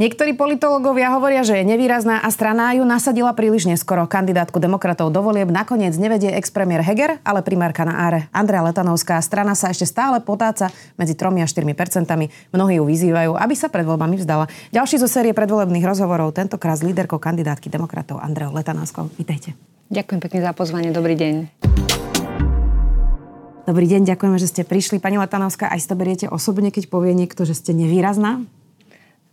Niektorí politológovia hovoria, že je nevýrazná a strana ju nasadila príliš neskoro. Kandidátku demokratov do volieb nakoniec nevedie ex-premier Heger, ale primárka na Áre. Andrea Letanovská strana sa ešte stále potáca medzi 3 a 4 percentami. Mnohí ju vyzývajú, aby sa pred voľbami vzdala. Ďalší zo série predvolebných rozhovorov, tentokrát s líderkou kandidátky demokratov Andreou Letanovskou. Vítejte. Ďakujem pekne za pozvanie. Dobrý deň. Dobrý deň, ďakujeme, že ste prišli. Pani Letanovská, aj si to beriete osobne, keď povie niekto, že ste nevýrazná?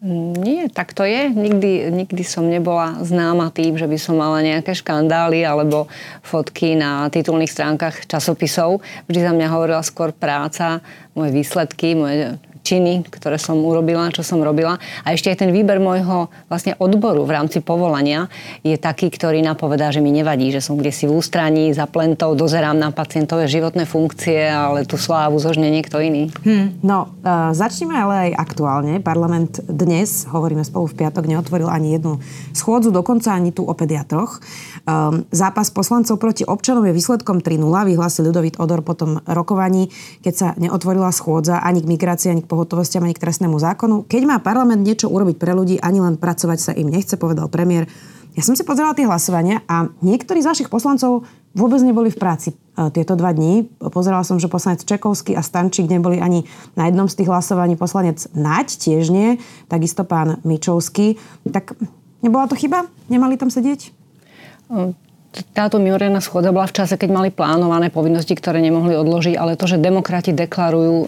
Nie, tak to je. Nikdy, nikdy som nebola známa tým, že by som mala nejaké škandály alebo fotky na titulných stránkach časopisov. Vždy za mňa hovorila skôr práca, moje výsledky, moje činy, ktoré som urobila, čo som robila. A ešte aj ten výber môjho vlastne odboru v rámci povolania je taký, ktorý napovedá, že mi nevadí, že som kde si v ústraní, za plentou, dozerám na pacientové životné funkcie, ale tú slávu zožne niekto iný. Hmm, no, uh, začneme ale aj aktuálne. Parlament dnes, hovoríme spolu v piatok, neotvoril ani jednu schôdzu, dokonca ani tu o pediatroch. Um, zápas poslancov proti občanom je výsledkom 3-0, vyhlásil Ľudovít Odor potom rokovaní, keď sa neotvorila schôdza ani k migrácii, ani k pohotovostiam ani k trestnému zákonu. Keď má parlament niečo urobiť pre ľudí, ani len pracovať sa im nechce, povedal premiér. Ja som si pozerala tie hlasovania a niektorí z vašich poslancov vôbec neboli v práci e, tieto dva dní. Pozerala som, že poslanec Čekovský a Stančík neboli ani na jednom z tých hlasovaní. Poslanec Naď tiež nie, takisto pán Mičovský. Tak nebola to chyba? Nemali tam sedieť? táto mimoriadná schôdza bola v čase, keď mali plánované povinnosti, ktoré nemohli odložiť, ale to, že demokrati deklarujú e,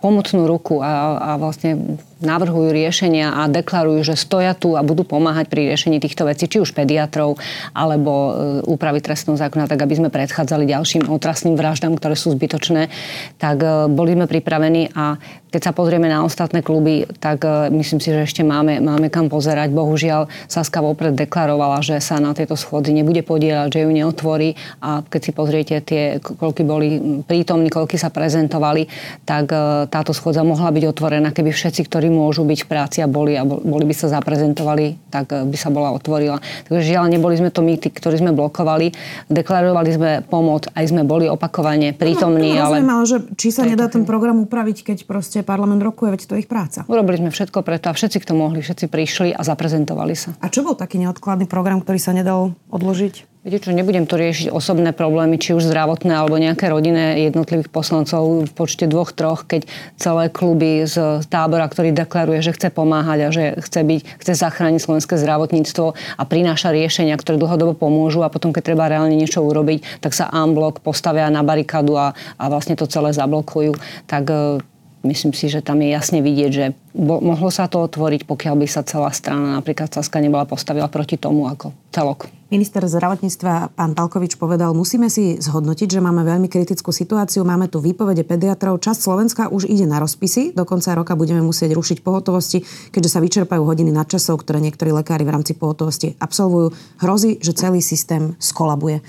pomocnú ruku a, a vlastne navrhujú riešenia a deklarujú, že stoja tu a budú pomáhať pri riešení týchto vecí, či už pediatrov alebo e, úpravy trestného zákona, tak aby sme predchádzali ďalším otrasným vraždám, ktoré sú zbytočné, tak e, boli sme pripravení a keď sa pozrieme na ostatné kluby, tak e, myslím si, že ešte máme, máme kam pozerať. Bohužiaľ, Saska vopred deklarovala, že sa na tejto schôdzi nebude podielať, že ju neotvorí a keď si pozriete tie, koľky boli prítomní, koľky sa prezentovali, tak táto schôdza mohla byť otvorená, keby všetci, ktorí ktorí môžu byť v práci a boli a boli by sa zaprezentovali, tak eh, by sa bola otvorila. Takže žiaľ, neboli sme to my, tí, ktorí sme blokovali. Deklarovali sme pomoc, aj sme boli opakovane prítomní. No, ale... ale že či sa nedá ten program upraviť, keď proste parlament rokuje, veď to je ich práca. Urobili sme všetko preto a všetci, kto mohli, všetci prišli a zaprezentovali sa. A čo bol taký neodkladný program, ktorý sa nedal odložiť? Viete čo, nebudem to riešiť osobné problémy, či už zdravotné alebo nejaké rodinné jednotlivých poslancov v počte dvoch, troch, keď celé kluby z tábora, ktorý deklaruje, že chce pomáhať a že chce, byť, chce zachrániť slovenské zdravotníctvo a prináša riešenia, ktoré dlhodobo pomôžu a potom, keď treba reálne niečo urobiť, tak sa amblok postavia na barikádu a, a vlastne to celé zablokujú. Tak e, myslím si, že tam je jasne vidieť, že bo, mohlo sa to otvoriť, pokiaľ by sa celá strana, napríklad Saska, nebola postavila proti tomu ako celok. Minister zdravotníctva pán Palkovič povedal, musíme si zhodnotiť, že máme veľmi kritickú situáciu, máme tu výpovede pediatrov, časť Slovenska už ide na rozpisy, do konca roka budeme musieť rušiť pohotovosti, keďže sa vyčerpajú hodiny nadčasov, ktoré niektorí lekári v rámci pohotovosti absolvujú. Hrozí, že celý systém skolabuje.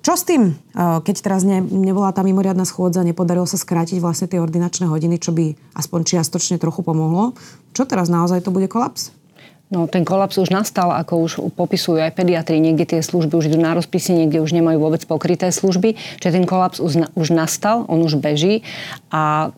Čo s tým, keď teraz ne, nebola tá mimoriadná schôdza, nepodarilo sa skrátiť vlastne tie ordinačné hodiny, čo by aspoň čiastočne trochu pomohlo? Čo teraz naozaj to bude kolaps? No, ten kolaps už nastal, ako už popisujú aj pediatri. Niekde tie služby už idú na rozpisy, niekde už nemajú vôbec pokryté služby. Čiže ten kolaps už, nastal, on už beží a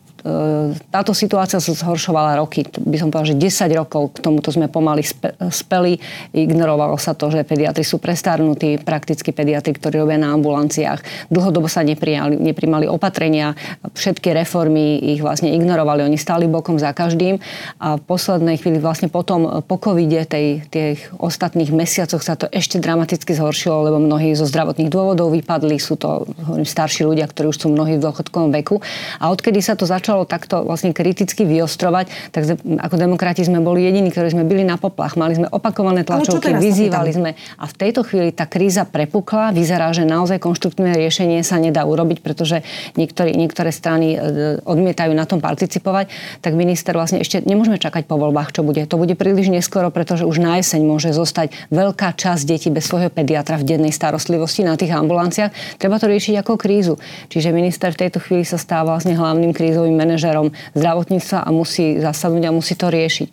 táto situácia sa zhoršovala roky. By som povedala, že 10 rokov k tomuto sme pomaly speli. Ignorovalo sa to, že pediatri sú prestarnutí, prakticky pediatri, ktorí robia na ambulanciách. Dlhodobo sa neprijali, neprimali opatrenia, všetky reformy ich vlastne ignorovali. Oni stáli bokom za každým a v poslednej chvíli vlastne potom po covide, tej, tých ostatných mesiacoch sa to ešte dramaticky zhoršilo, lebo mnohí zo zdravotných dôvodov vypadli. Sú to hovorím, starší ľudia, ktorí už sú mnohí v dôchodkovom veku. A odkedy sa to začalo začalo takto vlastne kriticky vyostrovať, tak ako demokrati sme boli jediní, ktorí sme byli na poplach. Mali sme opakované tlačovky, vyzývali sme. A v tejto chvíli tá kríza prepukla. Vyzerá, že naozaj konštruktívne riešenie sa nedá urobiť, pretože niektorí, niektoré strany e, odmietajú na tom participovať. Tak minister vlastne ešte nemôžeme čakať po voľbách, čo bude. To bude príliš neskoro, pretože už na jeseň môže zostať veľká časť detí bez svojho pediatra v dennej starostlivosti na tých ambulanciách. Treba to riešiť ako krízu. Čiže minister v tejto chvíli sa stáva vlastne hlavným krízovým manažerom zdravotníctva a musí zasadnúť a musí to riešiť.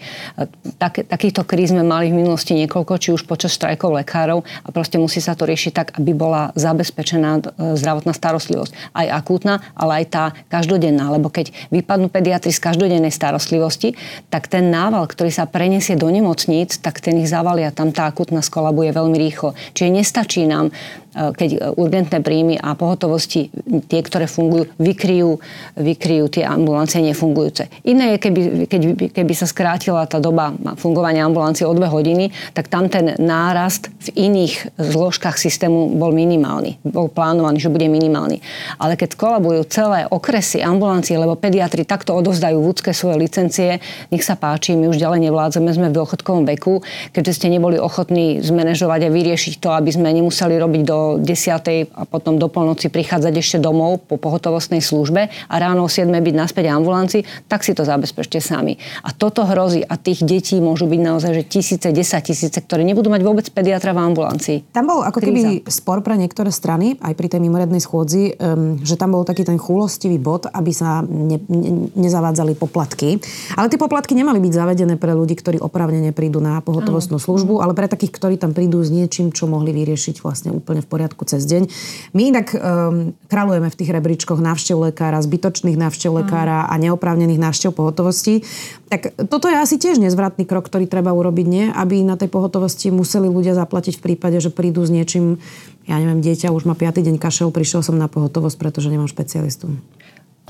Tak, takýchto kríz sme mali v minulosti niekoľko, či už počas štrajkov lekárov a proste musí sa to riešiť tak, aby bola zabezpečená e, zdravotná starostlivosť. Aj akútna, ale aj tá každodenná. Lebo keď vypadnú pediatri z každodennej starostlivosti, tak ten nával, ktorý sa preniesie do nemocníc, tak ten ich zavalia. Tam tá akútna skolabuje veľmi rýchlo. Čiže nestačí nám keď urgentné príjmy a pohotovosti, tie, ktoré fungujú, vykryjú, vykryjú tie ambulancie nefungujúce. Iné je, keby, keď, keby sa skrátila tá doba fungovania ambulancie o dve hodiny, tak tam ten nárast v iných zložkách systému bol minimálny. Bol plánovaný, že bude minimálny. Ale keď kolabujú celé okresy ambulancie, lebo pediatri takto odovzdajú vúdske svoje licencie, nech sa páči, my už ďalej nevládzeme, sme v dôchodkovom veku, keďže ste neboli ochotní zmanéžovať a vyriešiť to, aby sme nemuseli robiť do 10. a potom do polnoci prichádzať ešte domov po pohotovostnej službe a ráno o 7. byť naspäť ambulanci, tak si to zabezpečte sami. A toto hrozí a tých detí môžu byť naozaj že tisíce, desať tisíce, ktoré nebudú mať vôbec pediatra v ambulancii. Tam bol ako Kríza. keby spor pre niektoré strany, aj pri tej mimoriadnej schôdzi, um, že tam bol taký ten chúlostivý bod, aby sa ne, ne, nezavádzali poplatky. Ale tie poplatky nemali byť zavedené pre ľudí, ktorí opravne neprídu na pohotovostnú službu, ale pre takých, ktorí tam prídu s niečím, čo mohli vyriešiť vlastne úplne v poriadku cez deň. My inak um, kralujeme v tých rebríčkoch návštev lekára, zbytočných návštev lekára a neoprávnených návštev pohotovosti. Tak toto je asi tiež nezvratný krok, ktorý treba urobiť, nie? Aby na tej pohotovosti museli ľudia zaplatiť v prípade, že prídu s niečím, ja neviem, dieťa už má 5. deň kašel, prišiel som na pohotovosť, pretože nemám špecialistu.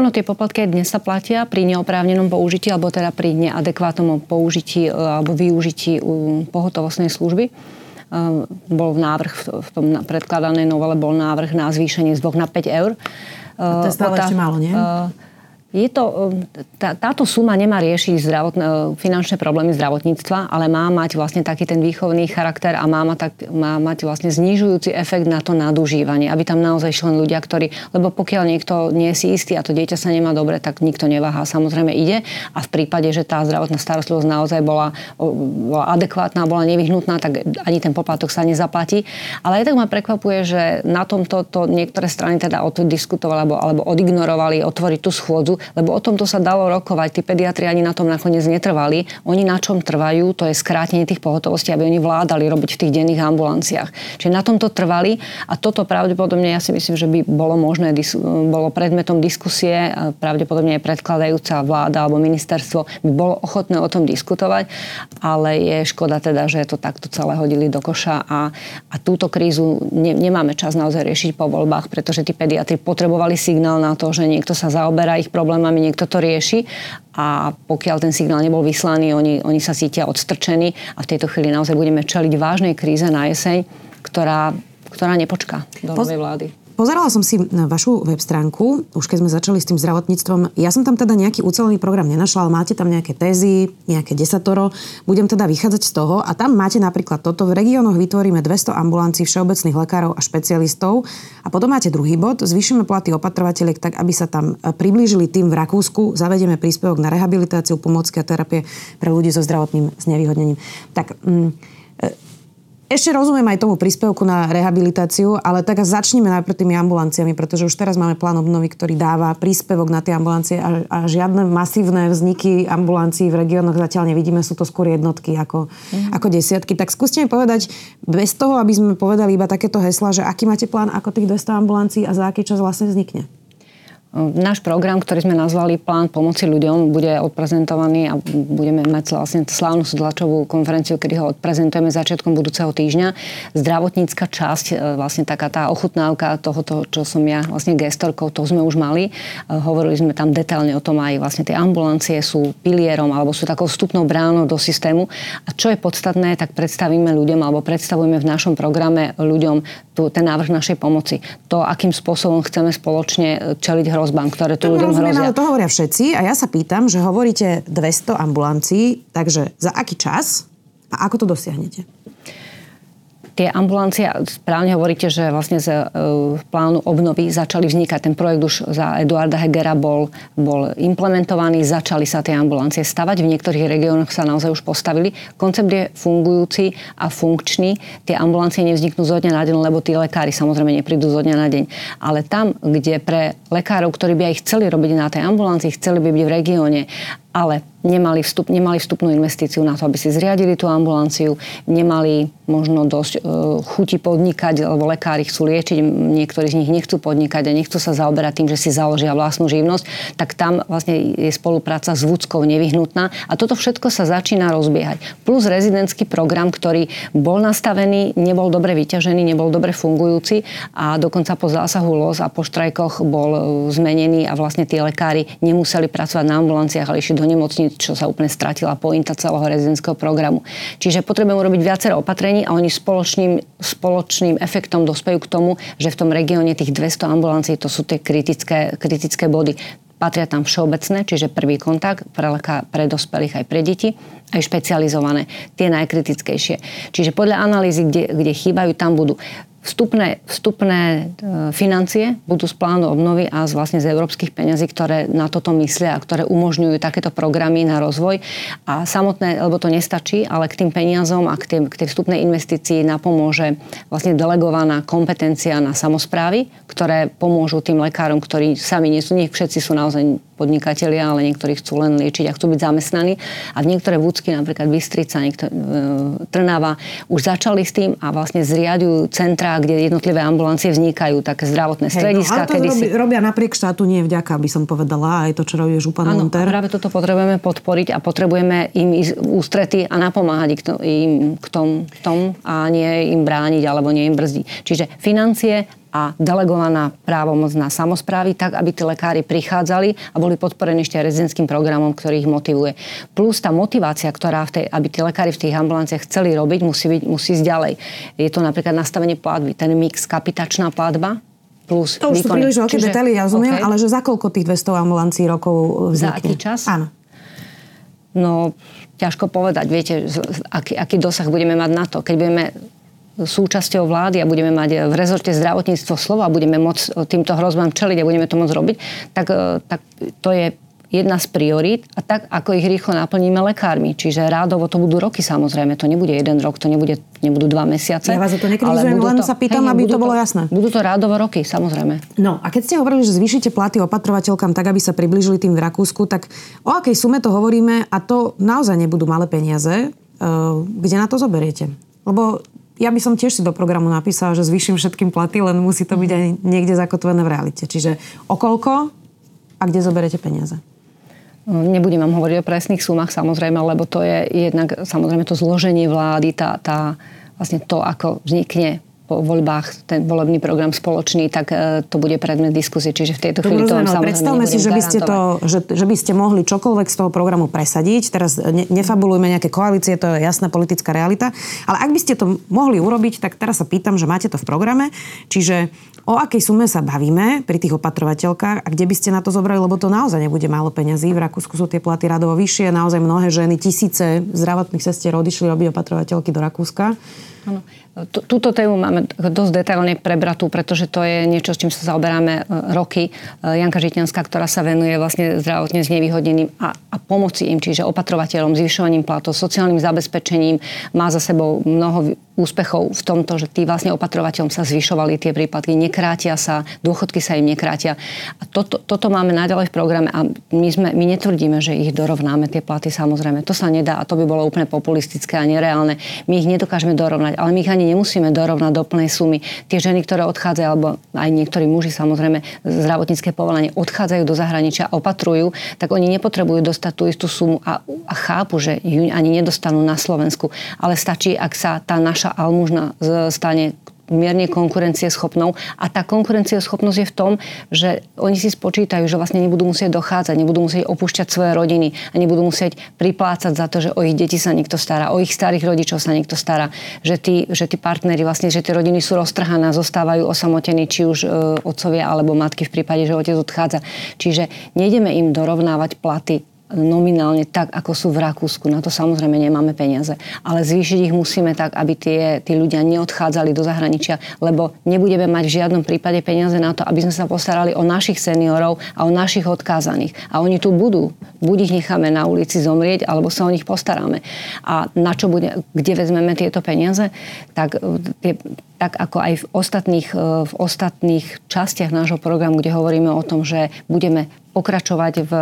Ono tie poplatky dnes sa platia pri neoprávnenom použití alebo teda pri neadekvátnom použití e, alebo využití pohotovostnej služby. Ehm, bol návrh v tom predkladanej novele bol návrh na zvýšenie z 2 na 5 eur. A to je stále ešte málo, nie? Je to, um, tá, táto suma nemá riešiť zdravotné, uh, finančné problémy zdravotníctva, ale má mať vlastne taký ten výchovný charakter a má, mať, tak, má mať vlastne znižujúci efekt na to nadužívanie, aby tam naozaj šli ľudia, ktorí, lebo pokiaľ niekto nie je si istý a to dieťa sa nemá dobre, tak nikto neváha, samozrejme ide a v prípade, že tá zdravotná starostlivosť naozaj bola, bola adekvátna, bola nevyhnutná, tak ani ten poplatok sa nezaplatí. Ale aj tak ma prekvapuje, že na tomto to niektoré strany teda o to diskutovali alebo, alebo odignorovali otvoriť tú schôdzu, lebo o tomto sa dalo rokovať. Tí pediatri ani na tom nakoniec netrvali. Oni na čom trvajú, to je skrátenie tých pohotovostí, aby oni vládali robiť v tých denných ambulanciách. Čiže na tomto trvali a toto pravdepodobne ja si myslím, že by bolo možné, bolo predmetom diskusie, pravdepodobne aj predkladajúca vláda alebo ministerstvo by bolo ochotné o tom diskutovať, ale je škoda teda, že to takto celé hodili do koša a, a túto krízu ne, nemáme čas naozaj riešiť po voľbách, pretože tí pediatri potrebovali signál na to, že niekto sa zaoberá ich problémom problémami, niekto to rieši a pokiaľ ten signál nebol vyslaný, oni, oni sa cítia odstrčení a v tejto chvíli naozaj budeme čeliť vážnej kríze na jeseň, ktorá, ktorá nepočká do novej vlády. Pozerala som si na vašu web stránku, už keď sme začali s tým zdravotníctvom. Ja som tam teda nejaký ucelený program nenašla, ale máte tam nejaké tézy, nejaké desatoro. Budem teda vychádzať z toho a tam máte napríklad toto. V regiónoch vytvoríme 200 ambulancií všeobecných lekárov a špecialistov. A potom máte druhý bod, zvýšime platy opatrovateľiek tak, aby sa tam e, priblížili tým v Rakúsku. Zavedieme príspevok na rehabilitáciu, pomocky a terapie pre ľudí so zdravotným znevýhodnením. Tak, mm, e, ešte rozumiem aj tomu príspevku na rehabilitáciu, ale tak začneme najprv tými ambulanciami, pretože už teraz máme plán obnovy, ktorý dáva príspevok na tie ambulancie a, a žiadne masívne vzniky ambulancií v regiónoch zatiaľ nevidíme, sú to skôr jednotky ako, mm. ako desiatky. Tak skúste mi povedať, bez toho, aby sme povedali iba takéto hesla, že aký máte plán, ako tých 200 ambulancií a za aký čas vlastne vznikne? Náš program, ktorý sme nazvali Plán pomoci ľuďom, bude odprezentovaný a budeme mať vlastne slávnu tlačovú konferenciu, kedy ho odprezentujeme začiatkom budúceho týždňa. Zdravotnícka časť, e, vlastne taká tá ochutnávka tohoto, čo som ja vlastne gestorkou, to sme už mali. E, hovorili sme tam detailne o tom aj vlastne tie ambulancie sú pilierom alebo sú takou vstupnou bránou do systému. A čo je podstatné, tak predstavíme ľuďom alebo predstavujeme v našom programe ľuďom tú, ten návrh našej pomoci. To, akým spôsobom chceme spoločne čeliť hrozbám, ktoré tu ľuďom hrozia. Ale to hovoria všetci a ja sa pýtam, že hovoríte 200 ambulancií, takže za aký čas a ako to dosiahnete? Tie ambulancie, správne hovoríte, že vlastne z uh, plánu obnovy začali vznikať. Ten projekt už za Eduarda Hegera bol, bol implementovaný, začali sa tie ambulancie stavať. V niektorých regiónoch sa naozaj už postavili. Koncept je fungujúci a funkčný. Tie ambulancie nevzniknú zo dňa na deň, lebo tí lekári samozrejme neprídu zo dňa na deň. Ale tam, kde pre lekárov, ktorí by aj chceli robiť na tej ambulancii, chceli by byť v regióne ale nemali, vstup, nemali vstupnú investíciu na to, aby si zriadili tú ambulanciu, nemali možno dosť e, chuti podnikať, lebo lekári chcú liečiť, niektorí z nich nechcú podnikať a nechcú sa zaoberať tým, že si založia vlastnú živnosť, tak tam vlastne je spolupráca s Vúckou nevyhnutná a toto všetko sa začína rozbiehať. Plus rezidentský program, ktorý bol nastavený, nebol dobre vyťažený, nebol dobre fungujúci a dokonca po zásahu LOS a po štrajkoch bol e, zmenený a vlastne tí lekári nemuseli pracovať na ambulanciách, ale išli do nemocnic, čo sa úplne stratila pointa celého rezidentského programu. Čiže potrebujeme urobiť viacero opatrení a oni spoločným, spoločným efektom dospejú k tomu, že v tom regióne tých 200 ambulancií to sú tie kritické, kritické body. Patria tam všeobecné, čiže prvý kontakt pre, pre dospelých aj pre deti, aj špecializované, tie najkritickejšie. Čiže podľa analýzy, kde, kde chýbajú, tam budú Vstupné, vstupné e, financie budú z plánu obnovy a z, vlastne z európskych peňazí, ktoré na toto myslia a ktoré umožňujú takéto programy na rozvoj. A samotné, lebo to nestačí, ale k tým peniazom a k, tým, k tej vstupnej investícii napomôže vlastne delegovaná kompetencia na samozprávy, ktoré pomôžu tým lekárom, ktorí sami nie sú, nech všetci sú naozaj podnikatelia, ale niektorí chcú len liečiť a chcú byť zamestnaní. A v niektoré vúcky, napríklad Bystrica, niektoré, Trnava, už začali s tým a vlastne zriadujú centrá, kde jednotlivé ambulancie vznikajú, také zdravotné strediska. Hej, no, ale to kedy robí, si... robia napriek štátu, nie vďaka, by som povedala, aj to, čo robí Župan Áno, Monter. práve toto potrebujeme podporiť a potrebujeme im ísť ústrety a napomáhať im k tomu, k tomu a nie im brániť alebo nie im brzdiť. Čiže financie a delegovaná právomoc na samozprávy, tak aby tí lekári prichádzali a boli podporení ešte aj rezidentským programom, ktorý ich motivuje. Plus tá motivácia, ktorá v tej, aby tí lekári v tých ambulanciách chceli robiť, musí, byť, musí ísť ďalej. Je to napríklad nastavenie platby, ten mix kapitačná platba, plus To už výkony. sú príliš veľké Čiže, detaily, ja rozumiem, okay. ale že za koľko tých 200 ambulancií rokov vznikne? Za aký čas? Áno. No, ťažko povedať. Viete, aký, aký dosah budeme mať na to. Keď budeme súčasťou vlády a budeme mať v rezorte zdravotníctvo slovo a budeme môcť týmto hrozbám čeliť a budeme to môcť robiť, tak, e, tak to je jedna z priorít a tak, ako ich rýchlo naplníme lekármi. Čiže rádovo to budú roky samozrejme, to nebude jeden rok, to nebude, nebudú dva mesiace. Ja vás to nekritizujem, len to, sa pýtam, hej, aby to bolo jasné. Budú to rádovo roky, samozrejme. No a keď ste hovorili, že zvýšite platy opatrovateľkám tak, aby sa približili tým v Rakúsku, tak o akej sume to hovoríme a to naozaj nebudú malé peniaze. E, kde na to zoberiete? Lebo ja by som tiež si do programu napísala, že zvýšim všetkým platy, len musí to byť aj niekde zakotvené v realite. Čiže okolko a kde zoberete peniaze? Nebudem vám hovoriť o presných sumách samozrejme, lebo to je jednak samozrejme to zloženie vlády, tá, tá vlastne to, ako vznikne po voľbách ten volebný program spoločný, tak e, to bude predmet diskusie. Čiže v tejto chvíli to vám samozrejme Predstavme si, že by, ste to, že, že by ste mohli čokoľvek z toho programu presadiť. Teraz ne, nefabulujme nejaké koalície, to je jasná politická realita. Ale ak by ste to mohli urobiť, tak teraz sa pýtam, že máte to v programe. Čiže o akej sume sa bavíme pri tých opatrovateľkách a kde by ste na to zobrali, lebo to naozaj nebude málo peňazí. V Rakúsku sú tie platy radovo vyššie, naozaj mnohé ženy, tisíce zdravotných sestier odišli robiť opatrovateľky do Rakúska. Áno. Túto tému máme dosť detailne prebratú, pretože to je niečo, s čím sa zaoberáme e, roky. E, Janka Žitňanská, ktorá sa venuje vlastne zdravotne znevýhodneným a, a pomoci im, čiže opatrovateľom, zvyšovaním platov, sociálnym zabezpečením, má za sebou mnoho úspechov v tomto, že tí vlastne opatrovateľom sa zvyšovali tie prípadky, nekrátia sa, dôchodky sa im nekrátia. A toto, toto máme naďalej v programe a my, sme, my netvrdíme, že ich dorovnáme, tie platy samozrejme. To sa nedá a to by bolo úplne populistické a nereálne. My ich nedokážeme dorovnať, ale my ich ani nemusíme dorovnať do plnej sumy. Tie ženy, ktoré odchádzajú, alebo aj niektorí muži samozrejme, zdravotnícke povolanie odchádzajú do zahraničia opatrujú, tak oni nepotrebujú dostať tú istú sumu a, a chápu, že ju ani nedostanú na Slovensku. Ale stačí, ak sa tá naša almužna stane mierne konkurencieschopnou. A tá konkurencieschopnosť je v tom, že oni si spočítajú, že vlastne nebudú musieť dochádzať, nebudú musieť opúšťať svoje rodiny a nebudú musieť priplácať za to, že o ich deti sa niekto stará, o ich starých rodičov sa niekto stará, že tí, že tí partnery, vlastne, že tie rodiny sú roztrhané zostávajú osamotení, či už e, otcovia alebo matky v prípade, že otec odchádza. Čiže nejdeme im dorovnávať platy nominálne tak, ako sú v Rakúsku. Na to samozrejme nemáme peniaze. Ale zvýšiť ich musíme tak, aby tie, tí ľudia neodchádzali do zahraničia, lebo nebudeme mať v žiadnom prípade peniaze na to, aby sme sa postarali o našich seniorov a o našich odkázaných. A oni tu budú. Buď ich necháme na ulici zomrieť, alebo sa o nich postaráme. A na čo bude, kde vezmeme tieto peniaze? Tak, tie, tak ako aj v ostatných, v ostatných častiach nášho programu, kde hovoríme o tom, že budeme pokračovať v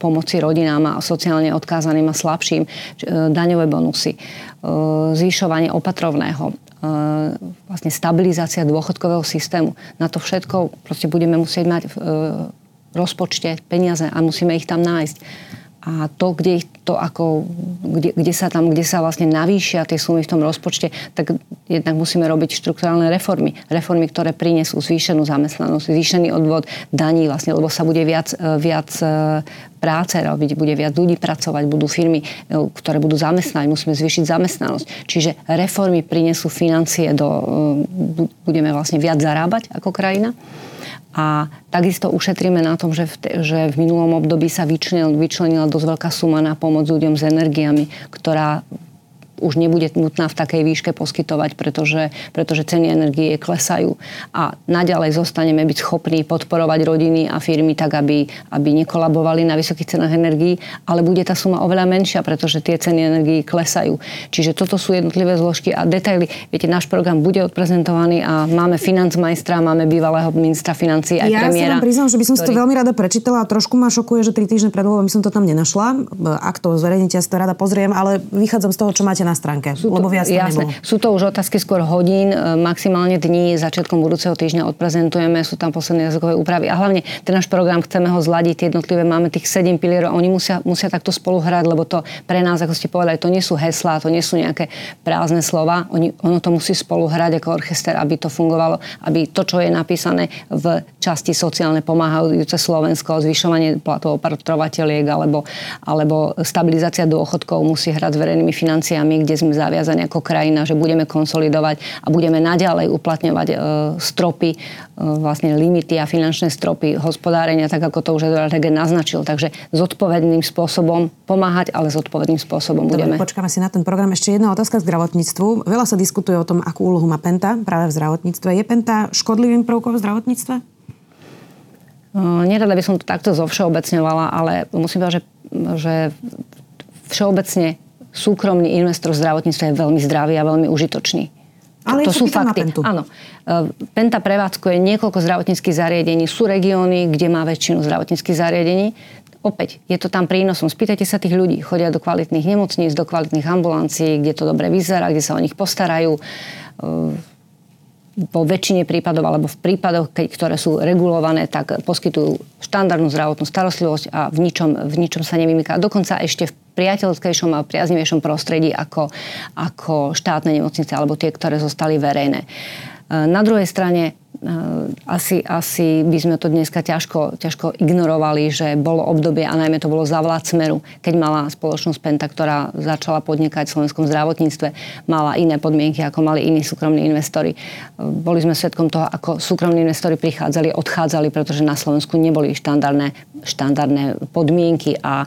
pomoci rodinám a sociálne odkázaným a slabším, e, daňové bonusy, e, zvyšovanie opatrovného, vlastne stabilizácia dôchodkového systému. Na to všetko proste budeme musieť mať v rozpočte peniaze a musíme ich tam nájsť a to, kde, to ako, kde, kde, sa tam, kde sa vlastne navýšia tie sumy v tom rozpočte, tak jednak musíme robiť štruktúrálne reformy. Reformy, ktoré prinesú zvýšenú zamestnanosť, zvýšený odvod daní vlastne, lebo sa bude viac, viac práce robiť, bude viac ľudí pracovať, budú firmy, e, ktoré budú zamestnať, musíme zvýšiť zamestnanosť. Čiže reformy prinesú financie do, budeme vlastne viac zarábať ako krajina. A takisto ušetríme na tom, že v, že v minulom období sa vyčlenila dosť veľká suma na pomoc ľuďom s energiami, ktorá už nebude nutná v takej výške poskytovať, pretože, pretože ceny energie klesajú. A naďalej zostaneme byť schopní podporovať rodiny a firmy tak, aby, aby nekolabovali na vysokých cenách energií, ale bude tá suma oveľa menšia, pretože tie ceny energií klesajú. Čiže toto sú jednotlivé zložky a detaily. Viete, náš program bude odprezentovaný a máme financmajstra, máme bývalého ministra financí aj ja premiéra. Ja sa priznám, že by som ktorý... si to veľmi rada prečítala a trošku ma šokuje, že tri týždne pred voľbami som to tam nenašla. Ak to zverejníte, ja si to rada pozriem, ale vychádzam z toho, čo máte na na stránke, sú to, lebo viac jasné, nebolo. Sú to už otázky skôr hodín, e, maximálne dní, začiatkom budúceho týždňa odprezentujeme, sú tam posledné jazykové úpravy. A hlavne ten náš program chceme ho zladiť, jednotlivé máme tých 7 pilierov a oni musia, musia takto spolu hrať, lebo to pre nás, ako ste povedali, to nie sú heslá, to nie sú nejaké prázdne slova, oni, ono to musí spolu hrať ako orchester, aby to fungovalo, aby to, čo je napísané v časti sociálne pomáhajúce Slovensko, zvyšovanie platov opatrovateľiek alebo, alebo stabilizácia dôchodkov musí hrať s verejnými financiami, kde sme zaviazaní ako krajina, že budeme konsolidovať a budeme naďalej uplatňovať e, stropy, e, vlastne limity a finančné stropy hospodárenia, tak ako to už Eduard Hege naznačil. Takže zodpovedným spôsobom pomáhať, ale zodpovedným spôsobom Dobre, budeme. počkáme si na ten program. Ešte jedna otázka k zdravotníctvu. Veľa sa diskutuje o tom, akú úlohu má Penta práve v zdravotníctve. Je Penta škodlivým prvkom v zdravotníctve? Uh, nerada by som to takto zovšeobecňovala, ale musím povedať, že, že všeobecne súkromný investor v zdravotníctve je veľmi zdravý a veľmi užitočný. Ale to sú fakty. Áno. E, Penta prevádzkuje niekoľko zdravotníckých zariadení. Sú regióny, kde má väčšinu zdravotníckých zariadení. Opäť, je to tam prínosom. Spýtajte sa tých ľudí. Chodia do kvalitných nemocníc, do kvalitných ambulancií, kde to dobre vyzerá, kde sa o nich postarajú e, vo väčšine prípadov alebo v prípadoch, keď, ktoré sú regulované, tak poskytujú štandardnú zdravotnú starostlivosť a v ničom, v ničom sa nevymýka. Dokonca ešte v priateľskejšom a priaznivejšom prostredí ako, ako štátne nemocnice alebo tie, ktoré zostali verejné. Na druhej strane asi, asi by sme to dneska ťažko, ťažko ignorovali, že bolo obdobie, a najmä to bolo za vlád Smeru, keď mala spoločnosť Penta, ktorá začala podnikať v slovenskom zdravotníctve, mala iné podmienky, ako mali iní súkromní investori. Eh, boli sme svetkom toho, ako súkromní investori prichádzali, odchádzali, pretože na Slovensku neboli štandardné, štandardné podmienky a e,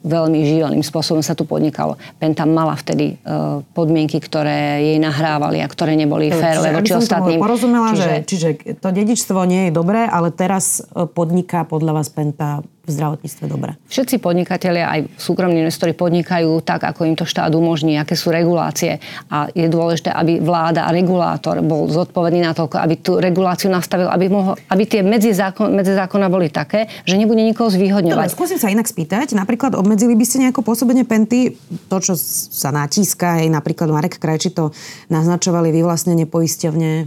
veľmi živelným spôsobom sa tu podnikalo. Penta mala vtedy podmienky, ktoré jej nahrávali a ktoré neboli férové voči ostatným. Porozumela, Čiže, že Čiže to dedičstvo nie je dobré, ale teraz e, podniká podľa vás Penta v zdravotníctve dobre? Všetci podnikatelia, aj súkromní investori podnikajú tak, ako im to štát umožní, aké sú regulácie. A je dôležité, aby vláda a regulátor bol zodpovedný na to, aby tú reguláciu nastavil, aby, mohol, aby tie medzizákon, medzizákona boli také, že nebude nikoho zvýhodňovať. Dobre, skúsim sa inak spýtať. Napríklad obmedzili by ste nejako pôsobenie Penty, to, čo sa natíska, aj napríklad Marek Krajči to naznačovali vyvlastnenie poisťovne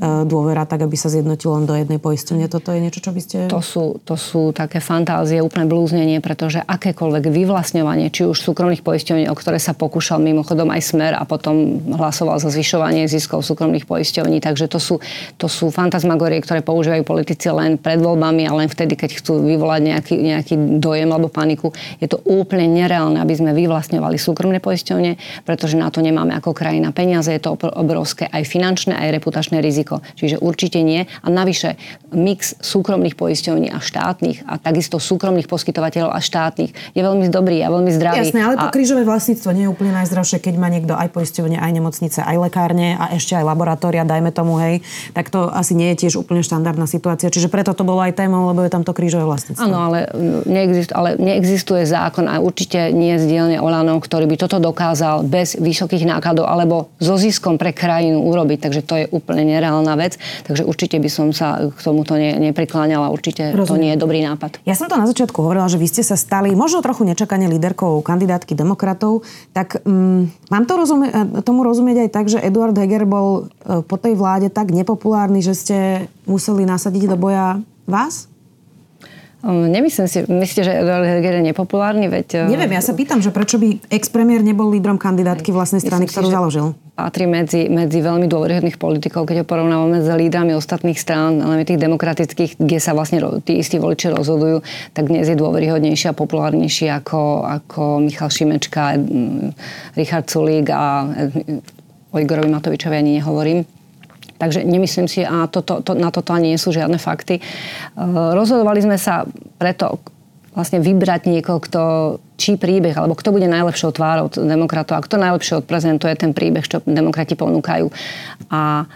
dôvera, tak aby sa zjednotilo len do jednej poistenie. Toto je niečo, čo by ste... To sú, to sú také fantázie, úplne blúznenie, pretože akékoľvek vyvlastňovanie, či už súkromných poisťovní, o ktoré sa pokúšal mimochodom aj Smer a potom hlasoval za zvyšovanie ziskov súkromných poisťovní. Takže to sú, to sú fantasmagorie, ktoré používajú politici len pred voľbami a len vtedy, keď chcú vyvolať nejaký, nejaký dojem alebo paniku. Je to úplne nereálne, aby sme vyvlastňovali súkromné poisťovne, pretože na to nemáme ako krajina peniaze. Je to obrovské aj finančné, aj reputačné riziko riziko. Čiže určite nie. A navyše mix súkromných poisťovní a štátnych a takisto súkromných poskytovateľov a štátnych je veľmi dobrý a veľmi zdravý. Jasné, ale to a... krížové vlastníctvo nie je úplne najzdravšie, keď má niekto aj poisťovne, aj nemocnice, aj lekárne a ešte aj laboratória, dajme tomu, hej, tak to asi nie je tiež úplne štandardná situácia. Čiže preto to bolo aj témou, lebo je tam to krížové vlastníctvo. Áno, ale, neexistuje, ale neexistuje zákon a určite nie je zdielne Olano, ktorý by toto dokázal bez vysokých nákladov alebo so ziskom pre krajinu urobiť. Takže to je úplne nereálna vec. Takže určite by som sa k tomuto ne, neprikláňala. Určite Rozumiem. to nie je dobrý nápad. Ja som to na začiatku hovorila, že vy ste sa stali možno trochu nečakane líderkou kandidátky demokratov. Tak um, mám to rozumie, e, tomu rozumieť aj tak, že Eduard Heger bol uh, po tej vláde tak nepopulárny, že ste museli nasadiť do boja vás? Hm, nemyslím si, myslíte, že Eduard Heger je nepopulárny? Veď... Neviem, ja sa pýtam, že prečo by ex-premiér nebol lídrom kandidátky vlastnej strany, ktorú si, založil? Patrí medzi, medzi veľmi dôveryhodných politikov, keď ho porovnávame s lídrami ostatných strán, ale tých demokratických, kde sa vlastne tí istí voliči rozhodujú, tak dnes je dôveryhodnejší a populárnejší ako, ako Michal Šimečka, Richard Sulík a o Igorovi Matovičovi ani nehovorím. Takže nemyslím si, a to, to, to, na toto ani nie sú žiadne fakty. Uh, rozhodovali sme sa preto vlastne vybrať niekoho, kto, čí príbeh, alebo kto bude najlepšou tvárou demokratov a kto najlepšie odprezentuje ten príbeh, čo demokrati ponúkajú. A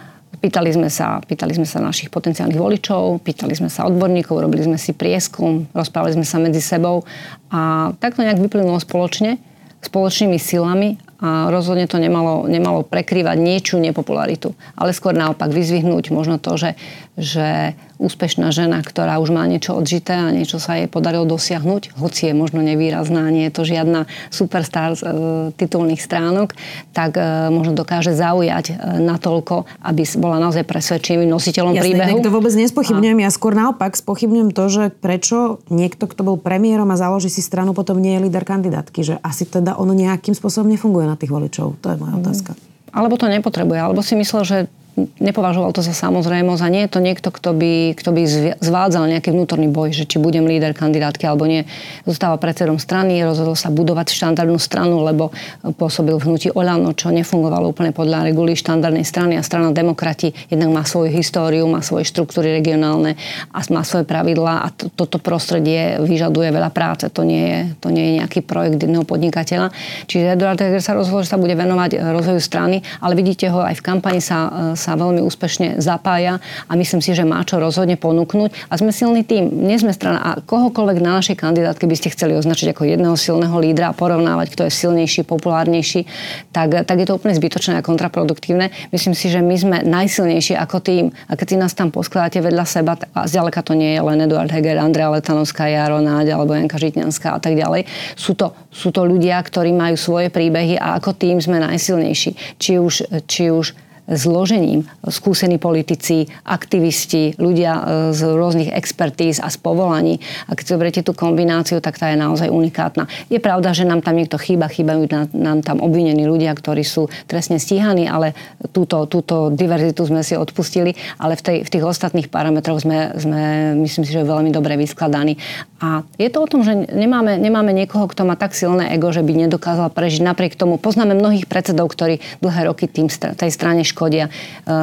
Pýtali sme, sa, pýtali sme sa našich potenciálnych voličov, pýtali sme sa odborníkov, robili sme si prieskum, rozprávali sme sa medzi sebou a takto nejak vyplynulo spoločne, spoločnými silami a rozhodne to nemalo, nemalo prekrývať niečú nepopularitu. Ale skôr naopak vyzvihnúť možno to, že, že úspešná žena, ktorá už má niečo odžité a niečo sa jej podarilo dosiahnuť, hoci je možno nevýrazná, nie je to žiadna superstar z e, titulných stránok, tak e, možno dokáže zaujať e, natoľko, aby bola naozaj presvedčivým nositeľom Jasne, príbehu. to vôbec nespochybňujem. A... Ja skôr naopak spochybňujem to, že prečo niekto, kto bol premiérom a založí si stranu, potom nie je líder kandidátky. Že asi teda ono nejakým spôsobom nefunguje na tých voličov. To je moja mm. otázka. Alebo to nepotrebuje, alebo si myslel, že nepovažoval to za samozrejmosť a nie je to niekto, kto by, kto by zvádzal nejaký vnútorný boj, že či budem líder kandidátky alebo nie. Zostáva predsedom strany, rozhodol sa budovať štandardnú stranu, lebo pôsobil v hnutí Olano, čo nefungovalo úplne podľa regulí štandardnej strany a strana demokrati jednak má svoju históriu, má svoje štruktúry regionálne a má svoje pravidlá a to, toto prostredie vyžaduje veľa práce. To nie je, to nie je nejaký projekt jedného podnikateľa. Čiže Eduard sa rozhodol, že sa bude venovať rozvoju strany, ale vidíte ho aj v kampani sa sa veľmi úspešne zapája a myslím si, že má čo rozhodne ponúknuť. A sme silný tým. Nie sme strana. A kohokoľvek na našej kandidátke by ste chceli označiť ako jedného silného lídra a porovnávať, kto je silnejší, populárnejší, tak, tak je to úplne zbytočné a kontraproduktívne. Myslím si, že my sme najsilnejší ako tým. A keď si nás tam poskladáte vedľa seba, a zďaleka to nie je len Eduard Heger, Andrea Letanovská, Jaro Náď alebo Janka Žitňanská a tak ďalej. Sú to, sú to ľudia, ktorí majú svoje príbehy a ako tým sme najsilnejší. Či už, či už zložením. Skúsení politici, aktivisti, ľudia e, z rôznych expertíz a z povolaní. A keď zoberiete tú kombináciu, tak tá je naozaj unikátna. Je pravda, že nám tam niekto chýba, chýbajú nám tam obvinení ľudia, ktorí sú trestne stíhaní, ale túto, túto diverzitu sme si odpustili, ale v, tej, v tých ostatných parametroch sme, sme, myslím si, že veľmi dobre vyskladaní. A je to o tom, že nemáme, nemáme niekoho, kto má tak silné ego, že by nedokázal prežiť. Napriek tomu poznáme mnohých predsedov, ktorí dlhé roky tým, tej strane škodia. E,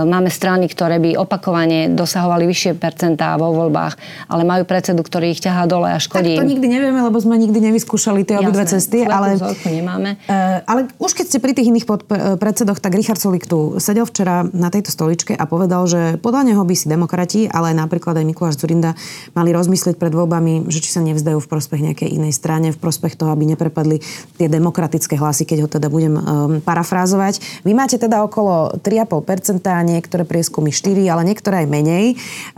máme strany, ktoré by opakovane dosahovali vyššie percentá vo voľbách, ale majú predsedu, ktorý ich ťahá dole a škodí. Tak to nikdy nevieme, lebo sme nikdy nevyskúšali tie obidve cesty. Ale, nemáme. Uh, ale už keď ste pri tých iných e, predsedoch, tak Richard Solik tu sedel včera na tejto stoličke a povedal, že podľa neho by si demokrati, ale napríklad aj Mikuláš Zurinda mali rozmyslieť pred voľbami, že či sa nevzdajú v prospech nejakej inej strane, v prospech toho, aby neprepadli tie demokratické hlasy, keď ho teda budem um, parafrázovať. Vy máte teda okolo 3 3,5%, niektoré prieskumy 4, ale niektoré aj menej.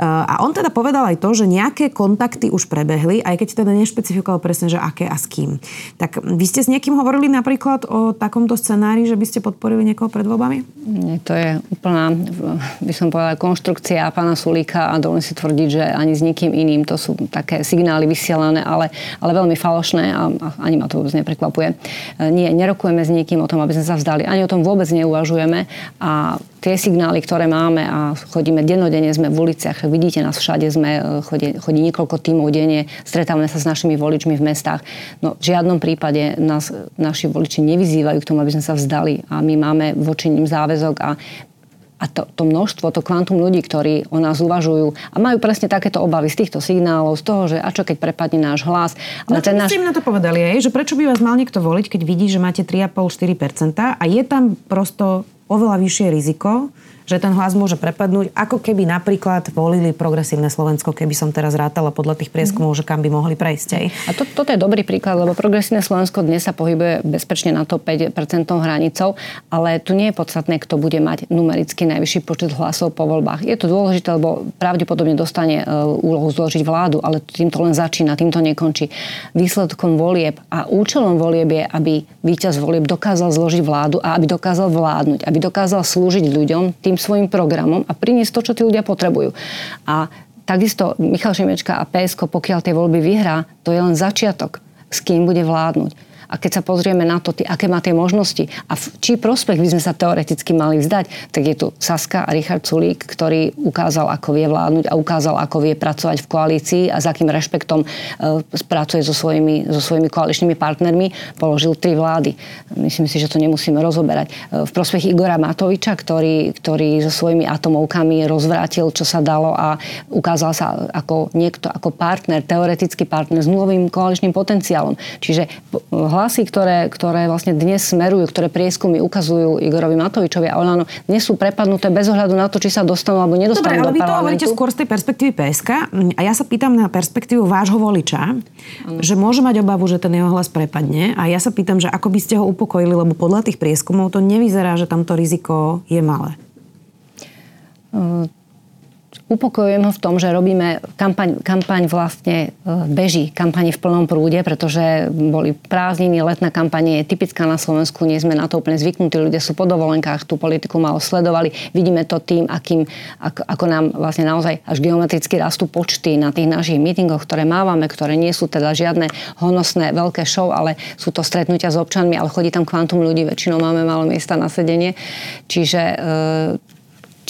A on teda povedal aj to, že nejaké kontakty už prebehli, aj keď teda nešpecifikoval presne, že aké a s kým. Tak vy ste s niekým hovorili napríklad o takomto scenári, že by ste podporili niekoho pred voľbami? Nie, to je úplná, by som povedala, konštrukcia pána Sulíka a dovolím si tvrdiť, že ani s nikým iným. To sú také signály vysielané, ale, ale veľmi falošné a, a ani ma to vôbec neprekvapuje. Nie, nerokujeme s nikým o tom, aby sme sa vzdali. Ani o tom vôbec neuvažujeme a tie signály, ktoré máme a chodíme dennodenne, sme v uliciach, vidíte nás všade, sme, e, chodí, chodí niekoľko tímov denne, stretávame sa s našimi voličmi v mestách. No v žiadnom prípade nás naši voliči nevyzývajú k tomu, aby sme sa vzdali a my máme voči ním záväzok a a to, to množstvo, to kvantum ľudí, ktorí o nás uvažujú a majú presne takéto obavy z týchto signálov, z toho, že a čo keď prepadne náš hlas. Ale no, ten náš... na to povedali aj, že prečo by vás mal niekto voliť, keď vidí, že máte 3,5-4% a je tam prosto oveľa vyššie riziko, že ten hlas môže prepadnúť, ako keby napríklad volili progresívne Slovensko, keby som teraz rátala podľa tých prieskumov, že kam by mohli prejsť. Aj. A to, toto je dobrý príklad, lebo progresívne Slovensko dnes sa pohybuje bezpečne na to 5% hranicou, ale tu nie je podstatné, kto bude mať numericky najvyšší počet hlasov po voľbách. Je to dôležité, lebo pravdepodobne dostane e, úlohu zložiť vládu, ale týmto len začína, týmto nekončí. Výsledkom volieb a účelom volieb je, aby víťaz volieb dokázal zložiť vládu a aby dokázal vládnuť, aby dokázal slúžiť ľuďom tým svojim programom a priniesť to, čo tí ľudia potrebujú. A takisto Michal Šimečka a PSK, pokiaľ tie voľby vyhrá, to je len začiatok, s kým bude vládnuť. A keď sa pozrieme na to, aké má tie možnosti a v čí prospech by sme sa teoreticky mali vzdať, tak je tu Saska a Richard Sulík, ktorý ukázal, ako vie vládnuť a ukázal, ako vie pracovať v koalícii a s akým rešpektom e, pracuje so svojimi, so svojimi koaličnými partnermi. Položil tri vlády. Myslím si, že to nemusíme rozoberať. E, v prospech Igora Matoviča, ktorý, ktorý so svojimi atomovkami rozvrátil, čo sa dalo a ukázal sa ako niekto, ako partner, teoretický partner s nulovým koaličným potenciálom. Čiže hlasy, ktoré, ktoré vlastne dnes smerujú, ktoré prieskumy ukazujú Igorovi Matovičovi a Olano, dnes sú prepadnuté bez ohľadu na to, či sa dostanú alebo nedostanú Dobre, ale do vy to hovoríte skôr z tej perspektívy PSK a ja sa pýtam na perspektívu vášho voliča, ano. že môže mať obavu, že ten jeho hlas prepadne a ja sa pýtam, že ako by ste ho upokojili, lebo podľa tých prieskumov to nevyzerá, že tamto riziko je malé. Uh upokojujem ho v tom, že robíme kampaň, kampaň vlastne e, beží, kampaň v plnom prúde, pretože boli prázdniny, letná kampaň je typická na Slovensku, nie sme na to úplne zvyknutí, ľudia sú po dovolenkách, tú politiku malo sledovali. Vidíme to tým, akým, ako, ako nám vlastne naozaj až geometricky rastú počty na tých našich mítingoch, ktoré mávame, ktoré nie sú teda žiadne honosné veľké show, ale sú to stretnutia s občanmi, ale chodí tam kvantum ľudí, väčšinou máme málo miesta na sedenie. Čiže e,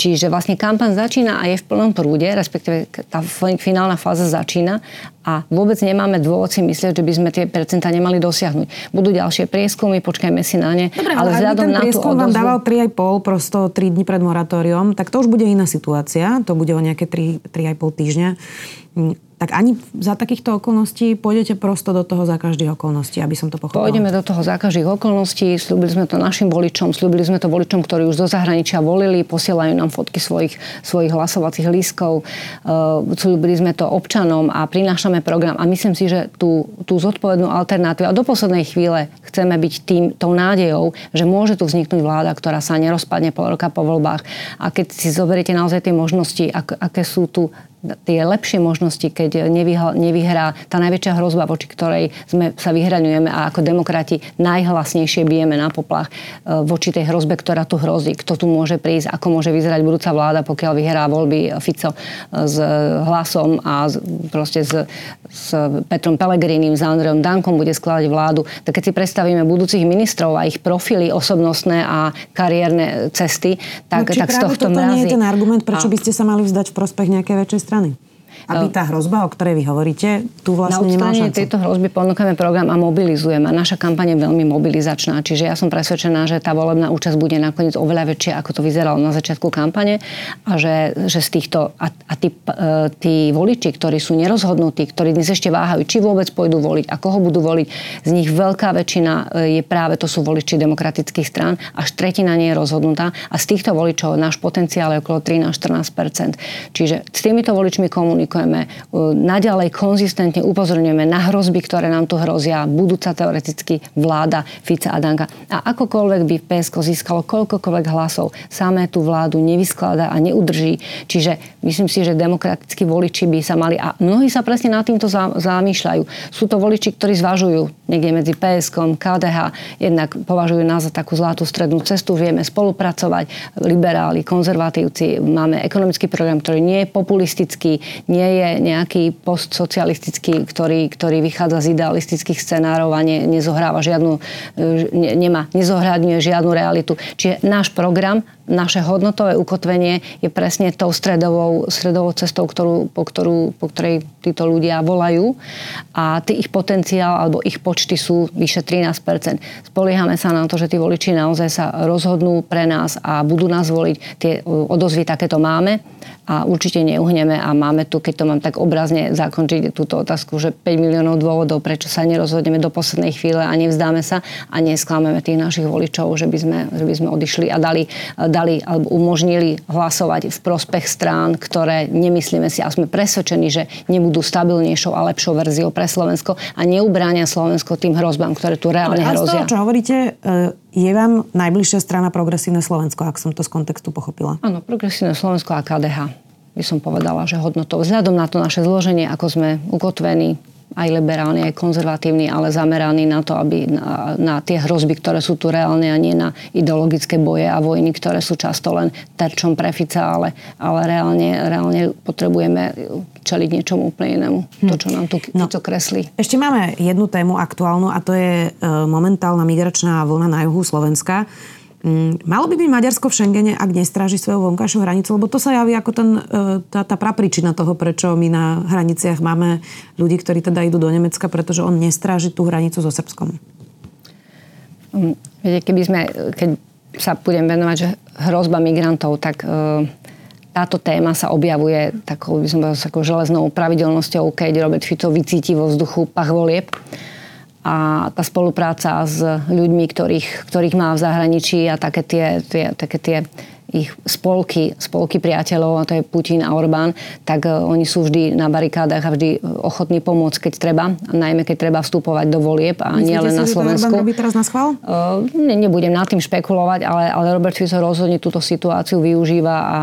Čiže vlastne kampaň začína a je v plnom prúde, respektíve tá finálna fáza začína a vôbec nemáme dôvod si myslieť, že by sme tie percentá nemali dosiahnuť. Budú ďalšie prieskumy, počkajme si na ne. Dobre, ale, ale vzhľadom ten na prieskum odozvu... vám dával 3,5 prosto 3 dní pred moratóriom, tak to už bude iná situácia. To bude o nejaké 3, 3,5 týždňa tak ani za takýchto okolností pôjdete prosto do toho za každých okolností, aby som to pochopila. Pôjdeme do toho za každých okolností, slúbili sme to našim voličom, slúbili sme to voličom, ktorí už zo zahraničia volili, posielajú nám fotky svojich, svojich hlasovacích lístkov, uh, slúbili sme to občanom a prinášame program a myslím si, že tú, tú zodpovednú alternatívu a do poslednej chvíle chceme byť tým, tou nádejou, že môže tu vzniknúť vláda, ktorá sa nerozpadne pol roka po voľbách. A keď si zoberiete naozaj tie možnosti, ak, aké sú tu tie lepšie možnosti, keď nevyhrá tá najväčšia hrozba, voči ktorej sme sa vyhraňujeme a ako demokrati najhlasnejšie bijeme na poplach e, voči tej hrozbe, ktorá tu hrozí. Kto tu môže prísť, ako môže vyzerať budúca vláda, pokiaľ vyhrá voľby Fico e, s hlasom a proste s, s Petrom Pelegrinim, s Andreom Dankom bude skladať vládu. Tak keď si predstavíme budúcich ministrov a ich profily osobnostné a kariérne cesty, tak, no, tak z tohto mrazí. nie je ten argument, prečo a... by ste sa mali vzdať v prospech nejakej väčšej strany? Aby tá hrozba, o ktorej vy hovoríte, tu vlastne nemá šancu. tejto hrozby ponúkame program a mobilizujeme. Naša kampaň je veľmi mobilizačná, čiže ja som presvedčená, že tá volebná účasť bude nakoniec oveľa väčšia, ako to vyzeralo na začiatku kampane a že, že z týchto a, a tí, e, tí voliči, ktorí sú nerozhodnutí, ktorí dnes ešte váhajú, či vôbec pôjdu voliť a koho budú voliť, z nich veľká väčšina e, je práve, to sú voliči demokratických strán, až tretina nie je rozhodnutá a z týchto voličov náš potenciál je okolo 13-14 Čiže s týmito voličmi komunikujeme komunikujeme, naďalej konzistentne upozorňujeme na hrozby, ktoré nám tu hrozia, budúca teoreticky vláda Fica a Danka. A akokoľvek by PSK získalo koľkokoľvek hlasov, samé tú vládu nevyskladá a neudrží. Čiže myslím si, že demokratickí voliči by sa mali, a mnohí sa presne nad týmto zamýšľajú. Sú to voliči, ktorí zvažujú niekde medzi PSK, KDH, jednak považujú nás za takú zlatú strednú cestu, vieme spolupracovať, liberáli, konzervatívci, máme ekonomický program, ktorý nie je populistický, nie nie je nejaký postsocialistický, ktorý, ktorý vychádza z idealistických scenárov a ne, nezohráva žiadnu, e, ne, nemá, nezohľadňuje žiadnu realitu. Čiže náš program naše hodnotové ukotvenie je presne tou stredovou, stredovou cestou, ktorú, po, ktorú, po ktorej títo ľudia volajú. A tý ich potenciál alebo ich počty sú vyše 13 Spoliehame sa na to, že tí voliči naozaj sa rozhodnú pre nás a budú nás voliť. Tie odozvy takéto máme a určite neuhneme a máme tu, keď to mám tak obrazne zakončiť túto otázku, že 5 miliónov dôvodov, prečo sa nerozhodneme do poslednej chvíle a nevzdáme sa a nesklameme tých našich voličov, že by sme, že by sme odišli a dali, dali dali alebo umožnili hlasovať v prospech strán, ktoré nemyslíme si a sme presvedčení, že nebudú stabilnejšou a lepšou verziou pre Slovensko a neubránia Slovensko tým hrozbám, ktoré tu reálne Ale hrozia. Ale z toho, čo hovoríte, e, je vám najbližšia strana Progresívne Slovensko, ak som to z kontextu pochopila? Áno, Progresívne Slovensko a KDH by som povedala, že hodnotou. Vzhľadom na to naše zloženie, ako sme ukotvení, aj liberálny, aj konzervatívny, ale zameraný na to, aby na, na tie hrozby, ktoré sú tu reálne a nie na ideologické boje a vojny, ktoré sú často len terčom pre Fica, ale, ale reálne, reálne potrebujeme čeliť niečomu úplne inému. Hm. To, čo nám tu no. kreslí. Ešte máme jednu tému aktuálnu a to je e, momentálna migračná vlna na juhu Slovenska. Mm, malo by byť Maďarsko v Schengene, ak nestráži svoju vonkajšiu hranicu? Lebo to sa javí ako ten, e, tá, tá prapričina toho, prečo my na hraniciach máme ľudí, ktorí teda idú do Nemecka, pretože on nestráži tú hranicu so Srbskom. Mm, viete, keby sme, keď sa budem venovať, že hrozba migrantov, tak e, táto téma sa objavuje takou, by som povedal, takou železnou pravidelnosťou, keď Robert Fico vycíti vo vzduchu pach volieb a tá spolupráca s ľuďmi, ktorých, ktorých má v zahraničí a také tie, tie, také tie ich spolky, spolky priateľov, a to je Putin a Orbán, tak uh, oni sú vždy na barikádach a vždy ochotní pomôcť, keď treba, a najmä keď treba vstupovať do volieb a nie len na Slovensku. Myslíte teraz na schvál? Uh, ne, nebudem nad tým špekulovať, ale, ale Robert Fico rozhodne túto situáciu využíva a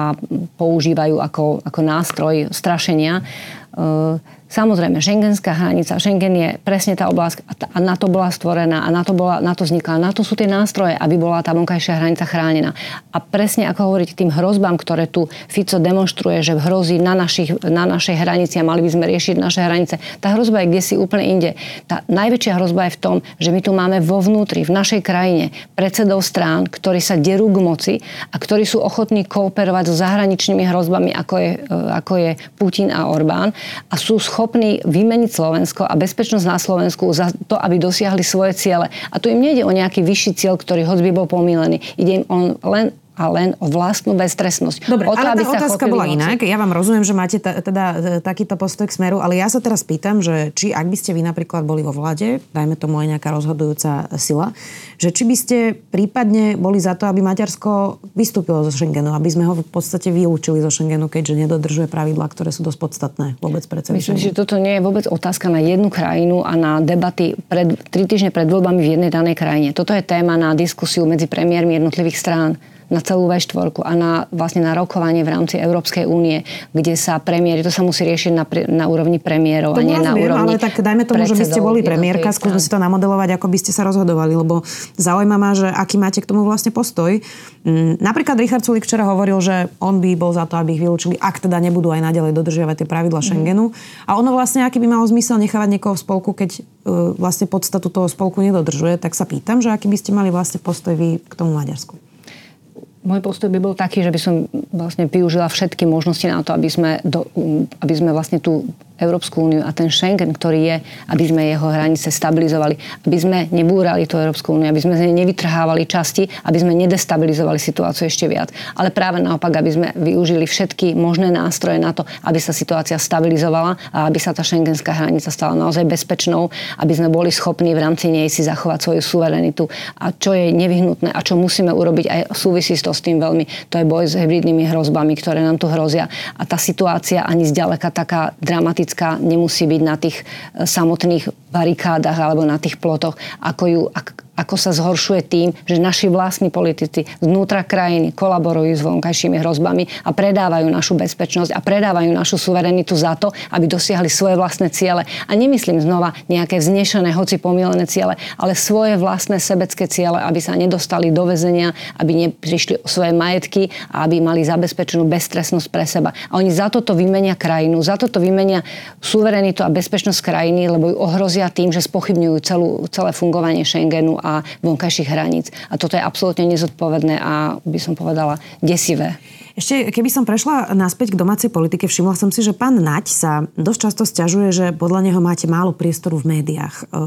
používajú ako, ako nástroj strašenia. Uh, Samozrejme, šengenská hranica, Schengen je presne tá oblasť a na to bola stvorená a na to, bola, na to vznikla. Na to sú tie nástroje, aby bola tá vonkajšia hranica chránená. A presne ako hovoríte, tým hrozbám, ktoré tu Fico demonstruje, že hrozí na, našich, na našej hranici a mali by sme riešiť naše hranice, tá hrozba je kde si úplne inde. Tá najväčšia hrozba je v tom, že my tu máme vo vnútri, v našej krajine, predsedov strán, ktorí sa derú k moci a ktorí sú ochotní kooperovať so zahraničnými hrozbami, ako je, e, ako je Putin a Orbán a sú schopní vymeniť Slovensko a bezpečnosť na Slovensku za to, aby dosiahli svoje ciele. A tu im nejde o nejaký vyšší cieľ, ktorý hoď by bol pomílený. Ide im on len a len o vlastnú beztrestnosť. Dobre, o to, ale tá otázka bola moci. inak. Ja vám rozumiem, že máte t- teda e, takýto postoj k smeru, ale ja sa teraz pýtam, že či ak by ste vy napríklad boli vo vlade, dajme tomu aj nejaká rozhodujúca sila, že či by ste prípadne boli za to, aby Maďarsko vystúpilo zo Schengenu, aby sme ho v podstate vylúčili zo Schengenu, keďže nedodržuje pravidlá, ktoré sú dosť podstatné vôbec pre celý Myslím, Schengen. že toto nie je vôbec otázka na jednu krajinu a na debaty pred, tri týždne pred voľbami v jednej danej krajine. Toto je téma na diskusiu medzi premiérmi jednotlivých strán na celú V4 a na, vlastne na rokovanie v rámci Európskej únie, kde sa premiéry, to sa musí riešiť na, na úrovni premiérov to a nie rozumiem, na úrovni ale tak dajme tomu, že by ste boli premiérka, skúsme si to namodelovať, ako by ste sa rozhodovali, lebo zaujíma ma, že aký máte k tomu vlastne postoj. Mm, napríklad Richard Sulik včera hovoril, že on by bol za to, aby ich vylúčili, ak teda nebudú aj naďalej dodržiavať tie pravidla mm. Schengenu. A ono vlastne, aký by malo zmysel nechávať niekoho v spolku, keď uh, vlastne podstatu toho spolku nedodržuje, tak sa pýtam, že aký by ste mali vlastne postoj vy k tomu Maďarsku môj postoj by bol taký, že by som vlastne využila všetky možnosti na to, aby sme, do, aby sme vlastne tú Európsku úniu a ten Schengen, ktorý je, aby sme jeho hranice stabilizovali, aby sme nebúrali tú Európsku úniu, aby sme z nej nevytrhávali časti, aby sme nedestabilizovali situáciu ešte viac. Ale práve naopak, aby sme využili všetky možné nástroje na to, aby sa situácia stabilizovala a aby sa tá šengenská hranica stala naozaj bezpečnou, aby sme boli schopní v rámci nej si zachovať svoju suverenitu. A čo je nevyhnutné a čo musíme urobiť aj súvisí to s tým veľmi, to je boj s hybridnými hrozbami, ktoré nám tu hrozia. A tá situácia ani zďaleka taká dramatická politická nemusí byť na tých e, samotných barikádach alebo na tých plotoch, ako ju, ako sa zhoršuje tým, že naši vlastní politici vnútra krajiny kolaborujú s vonkajšími hrozbami a predávajú našu bezpečnosť a predávajú našu suverenitu za to, aby dosiahli svoje vlastné ciele. A nemyslím znova nejaké vznešené, hoci pomilené ciele, ale svoje vlastné sebecké ciele, aby sa nedostali do väzenia, aby neprišli o svoje majetky a aby mali zabezpečenú bezstresnosť pre seba. A oni za toto vymenia krajinu, za toto vymenia suverenitu a bezpečnosť krajiny, lebo ju ohrozia tým, že spochybňujú celú, celé fungovanie Schengenu a vonkajších hraníc. A toto je absolútne nezodpovedné a by som povedala desivé. Ešte, keby som prešla naspäť k domácej politike, všimla som si, že pán Naď sa dosť často stiažuje, že podľa neho máte málo priestoru v médiách. E,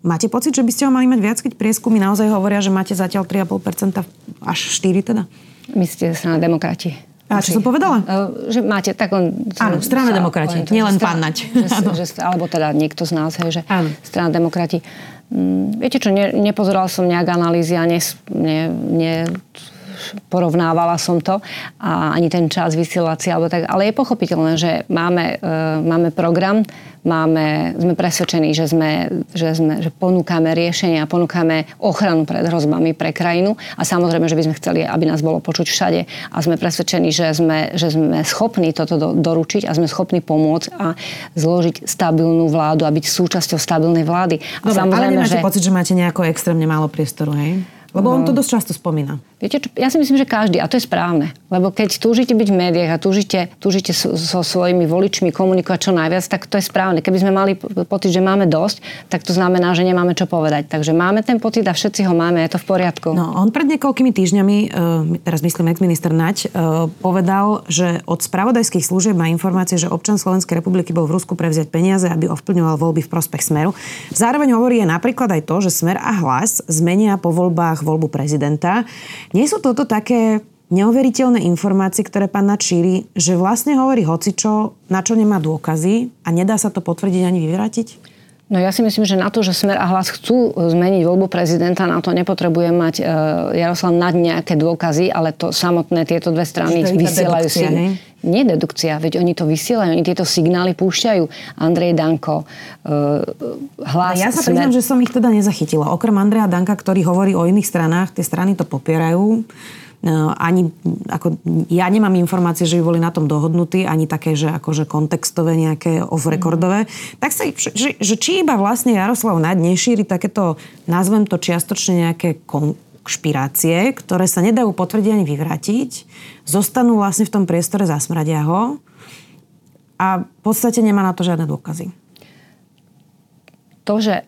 máte pocit, že by ste ho mali mať viac, keď prieskumy naozaj hovoria, že máte zatiaľ 3,5% až 4 teda? Myslíte sa na demokrati? A čo som povedala? Uh, že máte tak on... Áno, strana demokrati, nielen pán Naď. Alebo teda niekto z nás, hej, že Áno. strana demokrati. Mm, viete čo, ne, nepozeral som nejak analýzy a ne, ne, ne porovnávala som to a ani ten čas vysielací, alebo tak, ale je pochopiteľné, že máme, e, máme program, máme, sme presvedčení, že, sme, že, sme, že ponúkame riešenia, ponúkame ochranu pred hrozbami pre krajinu a samozrejme, že by sme chceli, aby nás bolo počuť všade a sme presvedčení, že sme, že sme schopní toto do, doručiť a sme schopní pomôcť a zložiť stabilnú vládu a byť súčasťou stabilnej vlády. A Dobre, ale nemáte že... pocit, že máte nejako extrémne málo priestoru, hej? Lebo on to dosť často spomína. Viete čo, ja si myslím, že každý, a to je správne. Lebo keď túžite byť v médiách a túžite, túžite so, svojimi voličmi komunikovať čo najviac, tak to je správne. Keby sme mali pocit, že máme dosť, tak to znamená, že nemáme čo povedať. Takže máme ten pocit a všetci ho máme, je to v poriadku. No, on pred niekoľkými týždňami, e, teraz myslím ex-minister Naď, e, povedal, že od spravodajských služieb má informácie, že občan Slovenskej republiky bol v Rusku prevziať peniaze, aby ovplyvňoval voľby v prospech Smeru. Zároveň hovorí napríklad aj to, že Smer a Hlas zmenia po voľbách voľbu prezidenta. Nie sú toto také neuveriteľné informácie, ktoré pán načíri, že vlastne hovorí hocičo, na čo nemá dôkazy a nedá sa to potvrdiť ani vyvrátiť? No ja si myslím, že na to, že Smer a Hlas chcú zmeniť voľbu prezidenta, na to nepotrebuje mať e, Jaroslav nad nejaké dôkazy, ale to samotné tieto dve strany vysielajú si. Nie dedukcia, veď oni to vysielajú, oni tieto signály púšťajú. Andrej Danko, e, hlas... Ja sa priznám, že som ich teda nezachytila. Okrem Andreja Danka, ktorý hovorí o iných stranách, tie strany to popierajú. No, ani, ako, ja nemám informácie, že by boli na tom dohodnutí, ani také, že akože kontextové, nejaké off-recordové. Mm. Tak sa, že, že či iba vlastne Jaroslav Naď nešíri takéto, nazvem to čiastočne nejaké konšpirácie, ktoré sa nedajú potvrdiť ani vyvrátiť, zostanú vlastne v tom priestore, zasmradia ho a v podstate nemá na to žiadne dôkazy. To, že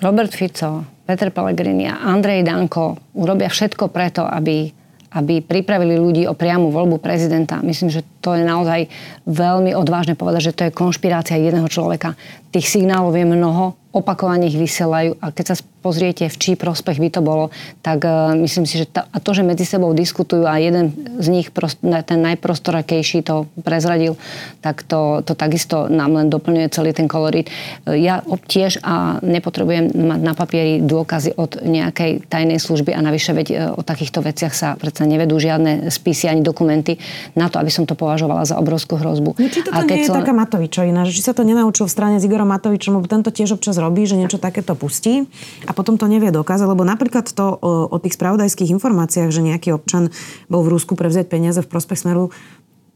Robert Fico, Peter Pellegrini a Andrej Danko urobia všetko preto, aby aby pripravili ľudí o priamu voľbu prezidenta. Myslím, že to je naozaj veľmi odvážne povedať, že to je konšpirácia jedného človeka. Tých signálov je mnoho, opakovane ich vysielajú a keď sa pozriete, v čí prospech by to bolo, tak uh, myslím si, že ta, a to, že medzi sebou diskutujú a jeden z nich, prost, ten najprostorakejší to prezradil, tak to, to takisto nám len doplňuje celý ten kolorít. Uh, ja tiež a nepotrebujem mať na papieri dôkazy od nejakej tajnej služby a navyše veď uh, o takýchto veciach sa predsa nevedú žiadne spisy ani dokumenty na to, aby som to považovala za obrovskú hrozbu. No, či to nie je som... taká Matovičovina, že či sa to nenaučil v strane s Igorom Matovičom, lebo tento tiež občas robí, že niečo takéto pustí a potom to nevie dokázať, lebo napríklad to o, o tých spravodajských informáciách, že nejaký občan bol v Rusku prevziať peniaze v prospech Smeru,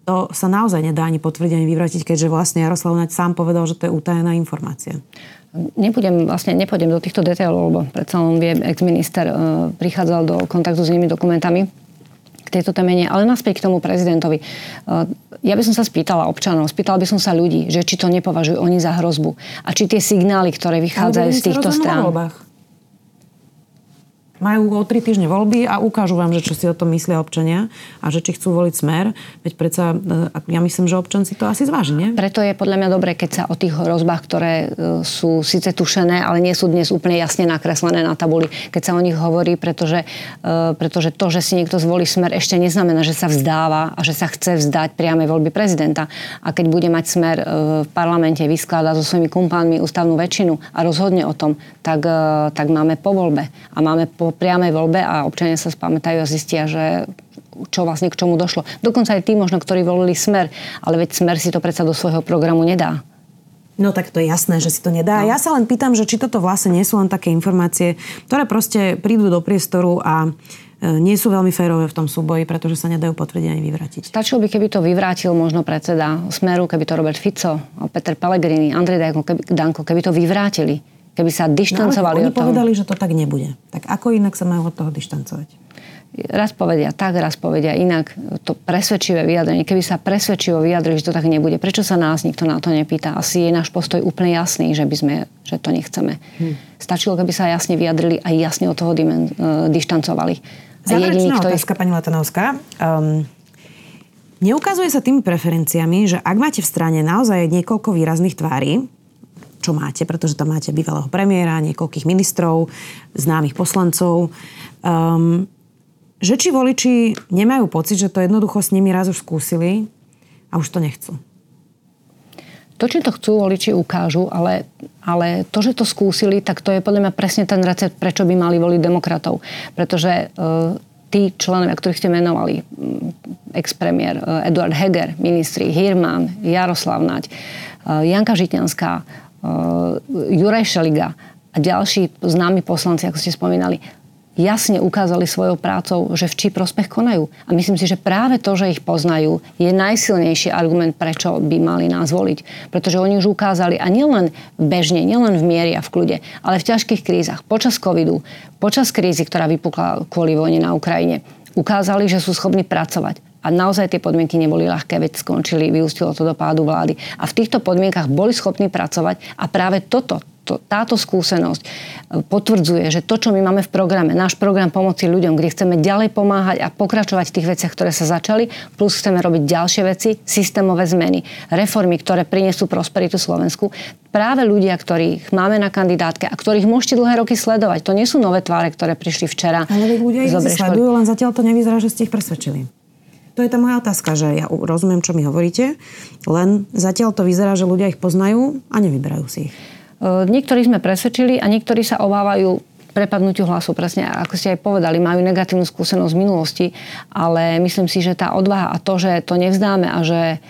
to sa naozaj nedá ani potvrdiť, ani vyvratiť, keďže vlastne Jaroslav Naď sám povedal, že to je utajená informácia. Nebudem, vlastne nepôjdem do týchto detailov, lebo predsa len vie, ex-minister e, prichádzal do kontaktu s inými dokumentami k tejto téme ale naspäť k tomu prezidentovi. E, ja by som sa spýtala občanov, spýtala by som sa ľudí, že či to nepovažujú oni za hrozbu a či tie signály, ktoré vychádzajú z týchto strán majú o tri týždne voľby a ukážu vám, že čo si o tom myslia občania a že či chcú voliť smer. Veď predsa, e, ja myslím, že občan si to asi zváži, nie? Preto je podľa mňa dobré, keď sa o tých hrozbách, ktoré e, sú síce tušené, ale nie sú dnes úplne jasne nakreslené na tabuli, keď sa o nich hovorí, pretože, e, pretože to, že si niekto zvolí smer, ešte neznamená, že sa vzdáva a že sa chce vzdať priamej voľby prezidenta. A keď bude mať smer v parlamente, vyskladá so svojimi kumpánmi ústavnú väčšinu a rozhodne o tom, tak, tak máme po voľbe a máme po po priamej voľbe a občania sa spamätajú a zistia, že čo vlastne k čomu došlo. Dokonca aj tí možno, ktorí volili Smer, ale veď Smer si to predsa do svojho programu nedá. No tak to je jasné, že si to nedá. No. Ja sa len pýtam, že či toto vlastne nie sú len také informácie, ktoré proste prídu do priestoru a e, nie sú veľmi férové v tom súboji, pretože sa nedajú potvrdiť ani vyvrátiť. Stačilo by, keby to vyvrátil možno predseda Smeru, keby to Robert Fico, Peter Pellegrini, Andrej Danko, keby, Danko, keby to vyvrátili. Keby sa dištancovali no, od toho. povedali, že to tak nebude. Tak ako inak sa majú od toho dištancovať? raz povedia tak, raz povedia inak. To presvedčivé vyjadrenie. Keby sa presvedčivo vyjadrili, že to tak nebude, prečo sa nás nikto na to nepýta? Asi je náš postoj úplne jasný, že, by sme, že to nechceme. Hmm. Stačilo, keby sa jasne vyjadrili a jasne od toho dimen, uh, dištancovali. Záverečná otázka, je... pani Latanovská. Um, neukazuje sa tými preferenciami, že ak máte v strane naozaj niekoľko výrazných tvári, čo máte, pretože tam máte bývalého premiéra, niekoľkých ministrov, známych poslancov, um, že či voliči nemajú pocit, že to jednoducho s nimi raz už skúsili a už to nechcú. To, či to chcú, voliči ukážu, ale, ale to, že to skúsili, tak to je podľa mňa presne ten recept, prečo by mali voliť demokratov. Pretože uh, tí členovia, ktorých ste menovali, ex-premiér uh, Eduard Heger, ministri Hirman, Jaroslav Naď, uh, Janka Žitňanská, Juraj Šeliga a ďalší známi poslanci, ako ste spomínali, jasne ukázali svojou prácou, že v čí prospech konajú. A myslím si, že práve to, že ich poznajú, je najsilnejší argument, prečo by mali nás voliť. Pretože oni už ukázali, a nielen bežne, nielen v miery a v kľude, ale v ťažkých krízach, počas covidu, počas krízy, ktorá vypukla kvôli vojne na Ukrajine, ukázali, že sú schopní pracovať. A naozaj tie podmienky neboli ľahké, veď skončili, vyústilo to do pádu vlády. A v týchto podmienkach boli schopní pracovať a práve toto, to, táto skúsenosť e, potvrdzuje, že to, čo my máme v programe, náš program pomoci ľuďom, kde chceme ďalej pomáhať a pokračovať v tých veciach, ktoré sa začali, plus chceme robiť ďalšie veci, systémové zmeny, reformy, ktoré prinesú prosperitu Slovensku, práve ľudia, ktorých máme na kandidátke a ktorých môžete dlhé roky sledovať. To nie sú nové tváre, ktoré prišli včera. Ale ľudia ich sledujú, len zatiaľ to nevyzerá, že ste ich presvedčili. To je tá moja otázka, že ja rozumiem, čo mi hovoríte, len zatiaľ to vyzerá, že ľudia ich poznajú a nevyberajú si ich. E, niektorí sme presvedčili a niektorí sa obávajú prepadnutiu hlasu. Presne ako ste aj povedali, majú negatívnu skúsenosť z minulosti, ale myslím si, že tá odvaha a to, že to nevzdáme a že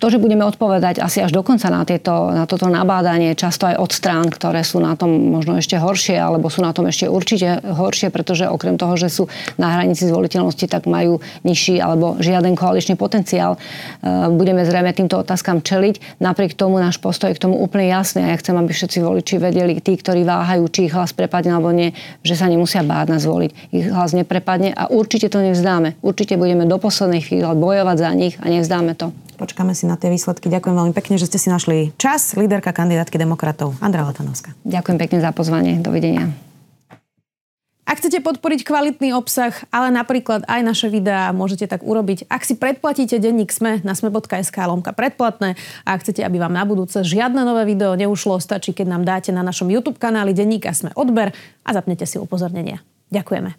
to, že budeme odpovedať asi až dokonca na, tieto, na toto nabádanie, často aj od strán, ktoré sú na tom možno ešte horšie, alebo sú na tom ešte určite horšie, pretože okrem toho, že sú na hranici zvoliteľnosti, tak majú nižší alebo žiaden koaličný potenciál. E, budeme zrejme týmto otázkam čeliť. Napriek tomu náš postoj je k tomu úplne jasný a ja chcem, aby všetci voliči vedeli, tí, ktorí váhajú, či ich hlas prepadne alebo nie, že sa nemusia báť nás voliť. Ich hlas neprepadne a určite to nevzdáme. Určite budeme do poslednej chvíle bojovať za nich a nevzdáme to. Počkáme si na tie výsledky. Ďakujem veľmi pekne, že ste si našli čas. Líderka kandidátky demokratov Andrea Latanovská. Ďakujem pekne za pozvanie. Dovidenia. Ak chcete podporiť kvalitný obsah, ale napríklad aj naše videá, môžete tak urobiť. Ak si predplatíte denník SME na sme.sk lomka predplatné a ak chcete, aby vám na budúce žiadne nové video neušlo, stačí, keď nám dáte na našom YouTube kanáli denníka SME odber a zapnete si upozornenia. Ďakujeme.